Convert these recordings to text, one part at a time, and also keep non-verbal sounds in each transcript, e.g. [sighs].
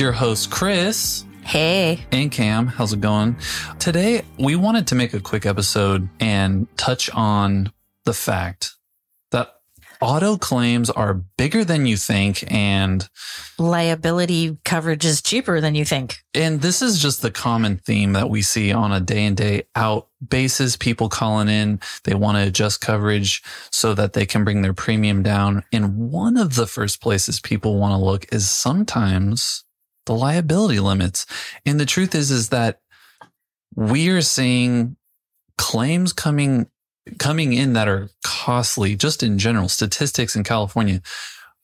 your host, Chris. Hey. And Cam. How's it going? Today, we wanted to make a quick episode and touch on the fact that auto claims are bigger than you think and liability coverage is cheaper than you think. And this is just the common theme that we see on a day in day out basis. People calling in, they want to adjust coverage so that they can bring their premium down. And one of the first places people want to look is sometimes the liability limits. And the truth is, is that we are seeing claims coming coming in that are costly just in general statistics in california.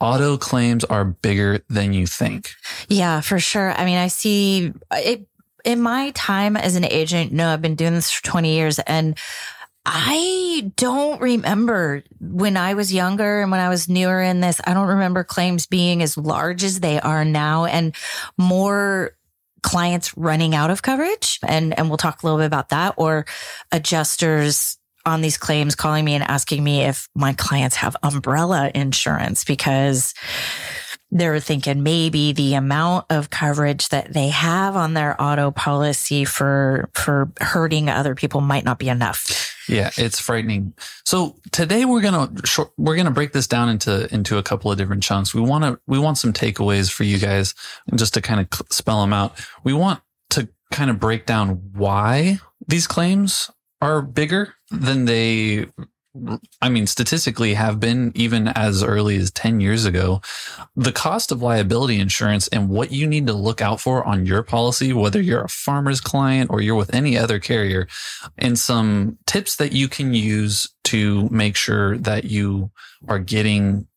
Auto claims are bigger than you think. Yeah for sure. I mean i see it in my time as an agent no i've been doing this for 20 years and I don't remember when I was younger and when I was newer in this, I don't remember claims being as large as they are now and more clients running out of coverage. And, and we'll talk a little bit about that or adjusters on these claims calling me and asking me if my clients have umbrella insurance because they're thinking maybe the amount of coverage that they have on their auto policy for for hurting other people might not be enough. Yeah, it's frightening. So today we're gonna we're gonna break this down into into a couple of different chunks. We want to we want some takeaways for you guys, just to kind of spell them out. We want to kind of break down why these claims are bigger than they I mean, statistically have been even as early as 10 years ago. The cost of liability insurance and what you need to look out for on your policy, whether you're a farmer's client or you're with any other carrier, and some tips that you can use to make sure that you are getting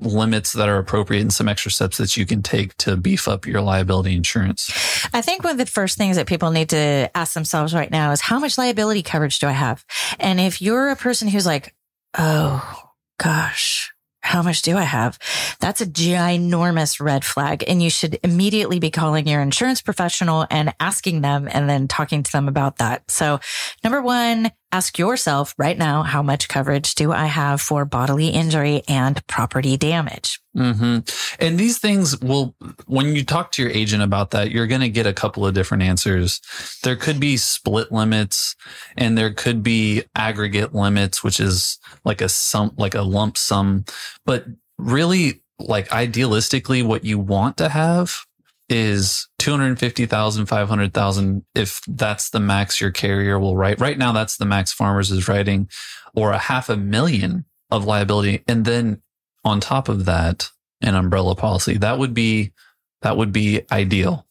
limits that are appropriate and some extra steps that you can take to beef up your liability insurance? I think one of the first things that people need to ask themselves right now is how much liability coverage do I have? And if you're a person who's like, oh gosh, how much do I have? That's a ginormous red flag. And you should immediately be calling your insurance professional and asking them and then talking to them about that. So number one, ask yourself right now, how much coverage do I have for bodily injury and property damage? Mm-hmm. And these things will, when you talk to your agent about that, you're going to get a couple of different answers. There could be split limits and there could be aggregate limits, which is like a sum, like a lump sum. But really, like idealistically, what you want to have is 250,000, 500,000. If that's the max your carrier will write right now, that's the max farmers is writing or a half a million of liability. And then on top of that, an umbrella policy. That would be, that would be ideal.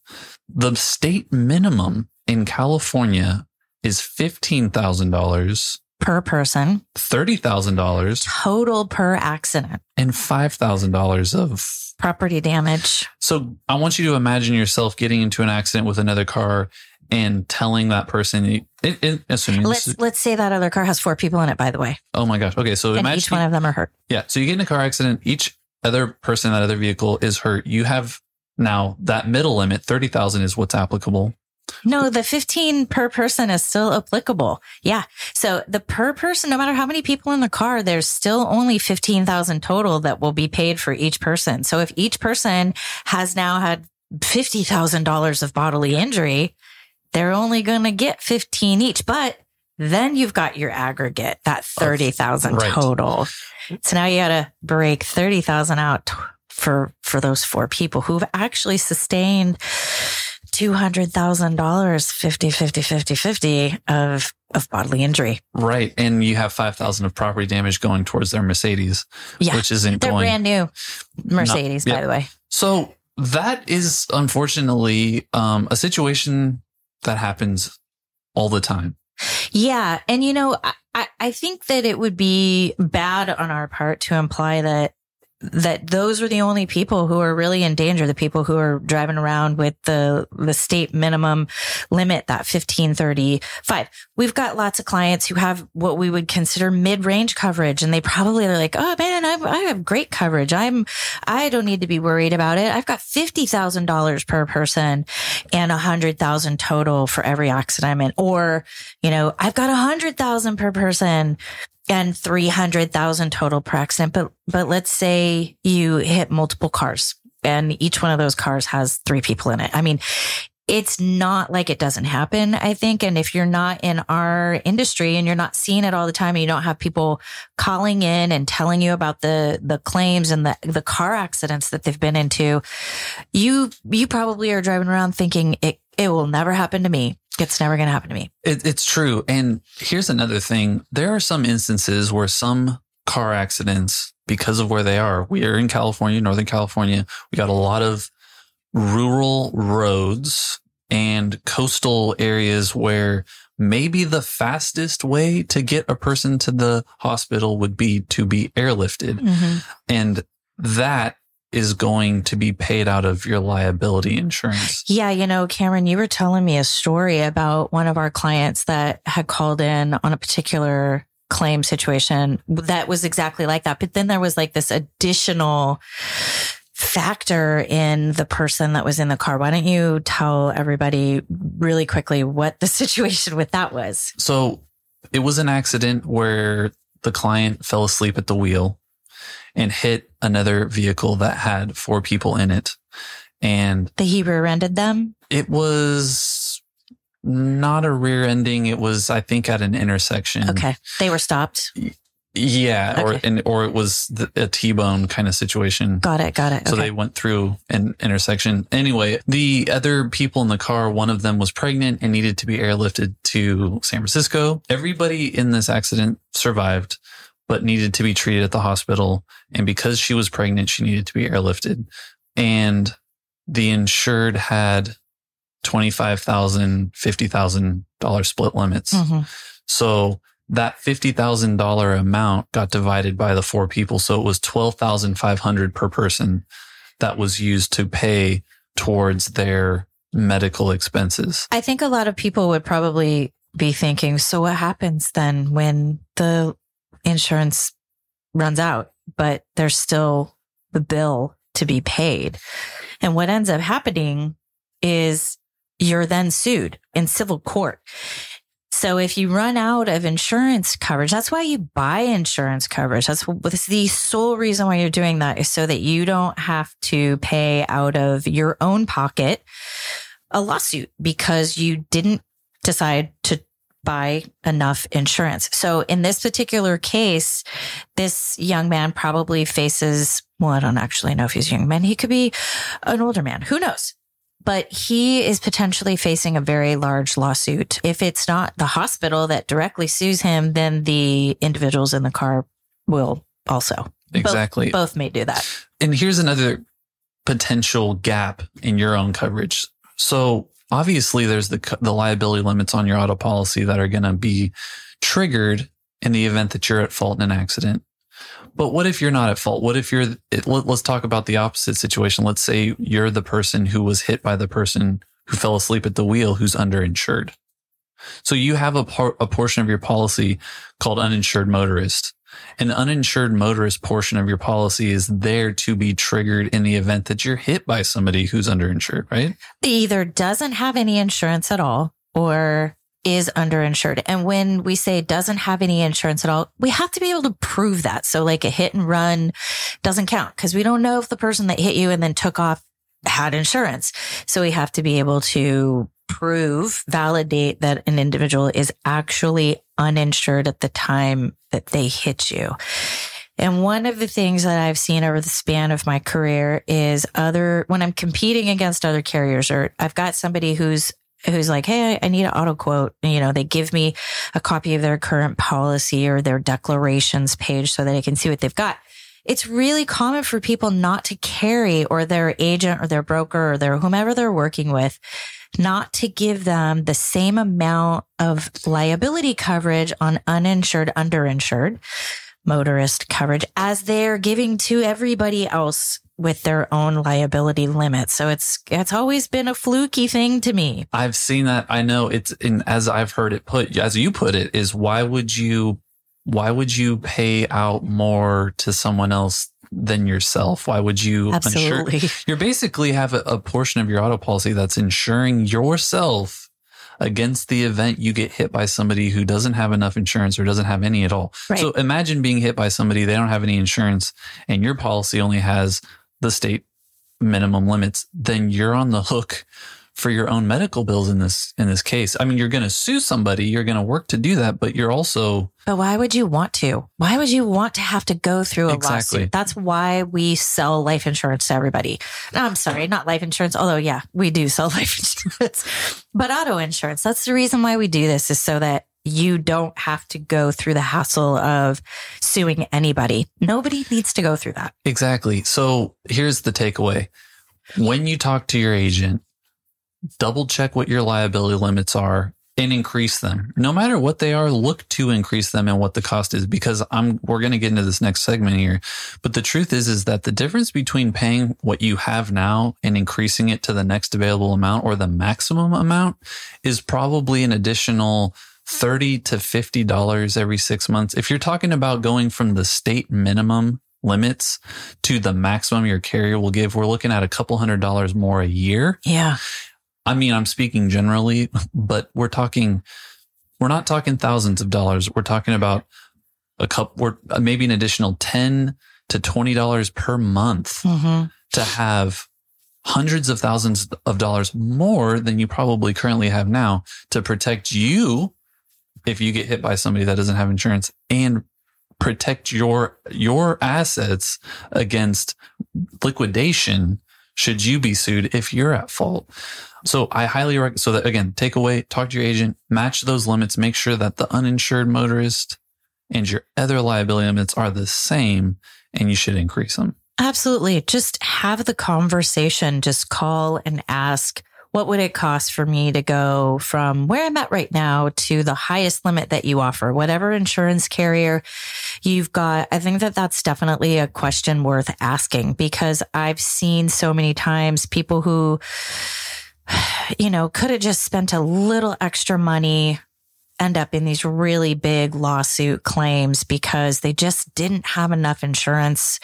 The state minimum in California is $15,000 per person, $30,000 total per accident, and $5,000 of property damage. So I want you to imagine yourself getting into an accident with another car and telling that person, it, it, assuming let's let's say that other car has four people in it. By the way. Oh my gosh. Okay, so and imagine each one of them are hurt. Yeah. So you get in a car accident. Each other person, in that other vehicle is hurt. You have now that middle limit, thirty thousand, is what's applicable. No, the 15 per person is still applicable. Yeah. So the per person, no matter how many people in the car, there's still only 15,000 total that will be paid for each person. So if each person has now had $50,000 of bodily injury, they're only going to get 15 each, but then you've got your aggregate, that 30,000 right. total. So now you got to break 30,000 out for, for those four people who've actually sustained $200,000, 50, 50, 50, 50 of, of bodily injury. Right. And you have 5,000 of property damage going towards their Mercedes, yeah. which isn't They're going. brand new Mercedes, not, by yeah. the way. So that is unfortunately um, a situation that happens all the time. Yeah. And, you know, I, I think that it would be bad on our part to imply that that those are the only people who are really in danger. The people who are driving around with the, the state minimum limit, that 1535. We've got lots of clients who have what we would consider mid range coverage. And they probably are like, Oh man, I, I have great coverage. I'm, I don't need to be worried about it. I've got $50,000 per person and a hundred thousand total for every accident. Or, you know, I've got a hundred thousand per person and 300,000 total per accident. But, but let's say you hit multiple cars and each one of those cars has three people in it. I mean, it's not like it doesn't happen, I think. And if you're not in our industry and you're not seeing it all the time and you don't have people calling in and telling you about the, the claims and the, the car accidents that they've been into, you, you probably are driving around thinking it, it will never happen to me. It's never going to happen to me. It, it's true. And here's another thing. There are some instances where some car accidents, because of where they are, we are in California, Northern California. We got a lot of rural roads and coastal areas where maybe the fastest way to get a person to the hospital would be to be airlifted. Mm-hmm. And that is going to be paid out of your liability insurance. Yeah, you know, Cameron, you were telling me a story about one of our clients that had called in on a particular claim situation that was exactly like that. But then there was like this additional factor in the person that was in the car. Why don't you tell everybody really quickly what the [laughs] situation with that was? So it was an accident where the client fell asleep at the wheel and hit another vehicle that had four people in it. And The he rear-ended them? it was not a rear ending. It was, I think, at an intersection. Okay. They were stopped. Yeah. Or, and, or it was the, a T-bone kind of situation. Got it. Got it. So Okay. they went through an intersection. Anyway, the other people in the car, one of them was pregnant and needed to be airlifted to San Francisco. Everybody in this accident survived, but needed to be treated at the hospital. And because she was pregnant, she needed to be airlifted. And the insured had $25,000, $50,000 split limits. Mhm. So that $50,000 amount got divided by the four people. So it was 12,500 per person that was used to pay towards their medical expenses. I think a lot of people would probably be thinking, so what happens then when the insurance runs out, but there's still the bill to be paid? And what ends up happening is you're then sued in civil court. So if you run out of insurance coverage, that's why you buy insurance coverage. That's, that's the sole reason why you're doing that is so that you don't have to pay out of your own pocket a lawsuit because you didn't decide to buy enough insurance. So in this particular case, this young man probably faces, well, I don't actually know if he's a young man. He could be an older man. Who knows? But he is potentially facing a very large lawsuit. If it's not the hospital that directly sues him, then the individuals in the car will also. Exactly. Both may do that. and here's another potential gap in your own coverage. So obviously there's the, the liability limits on your auto policy that are going to be triggered in the event that you're at fault in an accident. But what if you're not at fault? What if you're, let, let's talk about the opposite situation. Let's say you're the person who was hit by the person who fell asleep at the wheel who's underinsured. So you have a, par- a portion of your policy called uninsured motorist. An uninsured motorist portion of your policy is there to be triggered in the event that you're hit by somebody who's underinsured, right? either doesn't have any insurance at all or is underinsured. And when we say doesn't have any insurance at all, we have to be able to prove that. So like a hit and run doesn't count because we don't know if the person that hit you and then took off had insurance. So we have to be able to prove, validate that an individual is actually uninsured at the time that they hit you. And one of the things that I've seen over the span of my career is other, when I'm competing against other carriers or I've got somebody who's, who's like, Hey, I need an auto quote. You know, they give me a copy of their current policy or their declarations page so that I can see what they've got. It's really common for people not to carry or their agent or their broker or their whomever they're working with not to give them the same amount of liability coverage on uninsured, underinsured motorist coverage as they're giving to everybody else with their own liability limits. So it's, it's always been a fluky thing to me. I've seen that. I know it's in, as I've heard it put, as you put it, is why would you, why would you pay out more to someone else than yourself? Why would you insure? Absolutely. [laughs] You basically have a, a portion of your auto policy that's insuring yourself against the event you get hit by somebody who doesn't have enough insurance or doesn't have any at all. Right. So imagine being hit by somebody, they don't have any insurance and your policy only has the state minimum limits, then you're on the hook for your own medical bills in this in this case. I mean, you're going to sue somebody, you're going to work to do that, but you're also But why would you want to? Why would you want to have to go through a Exactly. lawsuit? That's why we sell life insurance to everybody. No, I'm sorry, not life insurance, although yeah, we do sell [laughs] life insurance. But auto insurance, that's the reason why we do this is so that you don't have to go through the hassle of suing anybody. Nobody needs to go through that. Exactly. So here's the takeaway. When you talk to your agent, double check what your liability limits are and increase them. No matter what they are, look to increase them and what the cost is because I'm we're going to get into this next segment here. But the truth is is that the difference between paying what you have now and increasing it to the next available amount or the maximum amount is probably an additional 30 to 50 dollars every 6 months. If you're talking about going from the state minimum limits to the maximum your carrier will give, we're looking at a couple hundred dollars more a year. Yeah. I mean, I'm speaking generally, but we're talking, we're not talking thousands of dollars. We're talking about a couple, we're uh, maybe an additional 10 to $20 per month hmm to have hundreds of thousands of dollars more than you probably currently have now to protect you if you get hit by somebody that doesn't have insurance and protect your your assets against liquidation should you be sued if you're at fault. So I highly recommend so that again, take away, talk to your agent, match those limits, make sure that the uninsured motorist and your other liability limits are the same and you should increase them. Absolutely. Just have the conversation. Just call and ask, what would it cost for me to go from where I'm at right now to the highest limit that you offer? Whatever insurance carrier you've got. I think that that's definitely a question worth asking because I've seen so many times people who, [sighs] you know, could have just spent a little extra money end up in these really big lawsuit claims because they just didn't have enough insurance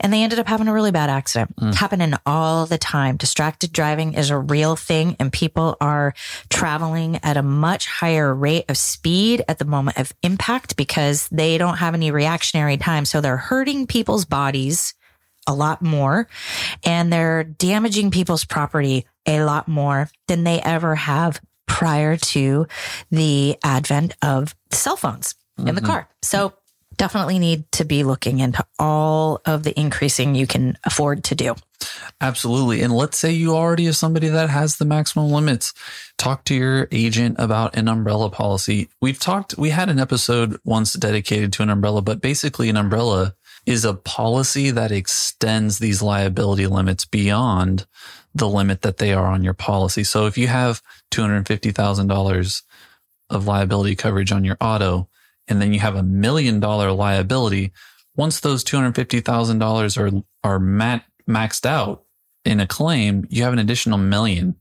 and they ended up having a really bad accident. Mm. happening all the time. Distracted driving is a real thing and people are traveling at a much higher rate of speed at the moment of impact because they don't have any reactionary time. So they're hurting people's bodies a lot more and they're damaging people's property a lot more than they ever have prior to the advent of cell phones in the Mhm. car. So definitely need to be looking into all of the increasing you can afford to do. Absolutely. And let's say you already are somebody that has the maximum limits. Talk to your agent about an umbrella policy. We've talked, we had an episode once dedicated to an umbrella, but basically an umbrella is a policy that extends these liability limits beyond the limit that they are on your policy. So if you have $250,000 of liability coverage on your auto, and then you have a million dollar liability, once those $250,000 are, are mat, maxed out in a claim, you have an additional million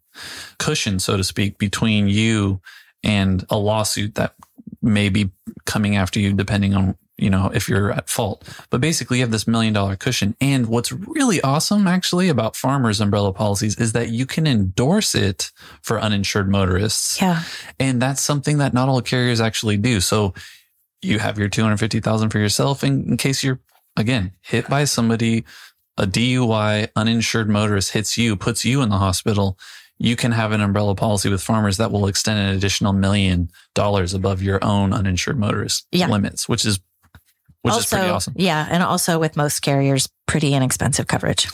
cushion, so to speak, between you and a lawsuit that may be coming after you, depending on, you know, if you're at fault. But basically, you have this million dollar cushion. And what's really awesome, actually, about farmers' umbrella policies is that you can endorse it for uninsured motorists. Yeah. And that's something that not all carriers actually do. So you have your 250,000 for yourself in, in case you're again hit by somebody, a DUI uninsured motorist hits you, puts you in the hospital. You can have an umbrella policy with farmers that will extend an additional million dollars above your own uninsured motorist Yeah. limits, which is which is pretty awesome. Yeah. And also with most carriers, pretty inexpensive coverage.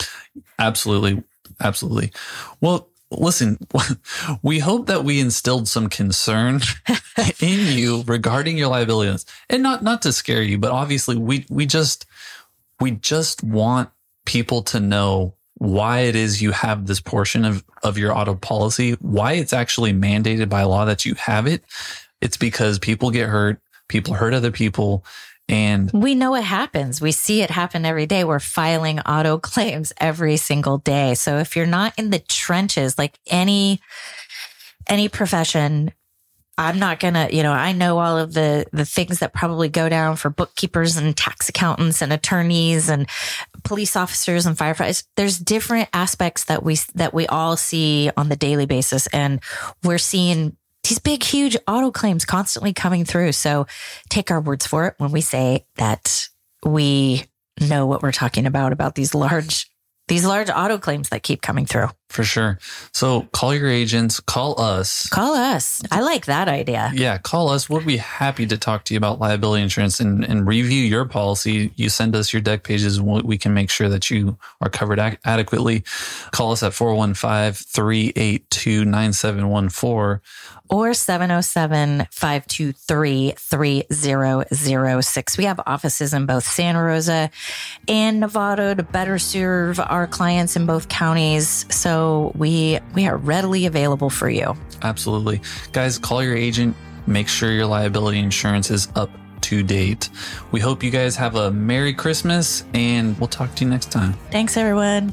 Absolutely. Absolutely. Well, listen, [laughs] we hope that we instilled some concern [laughs] in you regarding your liabilities and not, not to scare you, but obviously we, we just, we just want people to know why it is you have this portion of, of your auto policy, why it's actually mandated by law that you have it. It's because people get hurt, people hurt other people. And We know it happens. We see it happen every day. We're filing auto claims every single day. So if you're not in the trenches, like any, any profession, I'm not gonna, you know, I know all of the the things that probably go down for bookkeepers and tax accountants and attorneys and police officers and firefighters. There's different aspects that we that we all see on the daily basis, and we're seeing these big, huge auto claims constantly coming through. So take our words for it when we say that we know what we're talking about about these large these large auto claims that keep coming through. For sure. So call your agents, call us. Call us. I like that idea. Yeah, call us. We'll be happy to talk to you about liability insurance and, and review your policy. You send us your dec pages, we can make sure that you are covered ac- adequately. Call us at 415 382 9714 or 707-523-3006. We have offices in both Santa Rosa and Novato to better serve our clients in both counties. So we we are readily available for you. Absolutely. Guys, call your agent, make sure your liability insurance is up to date. We hope you guys have a Merry Christmas and we'll talk to you next time. Thanks everyone.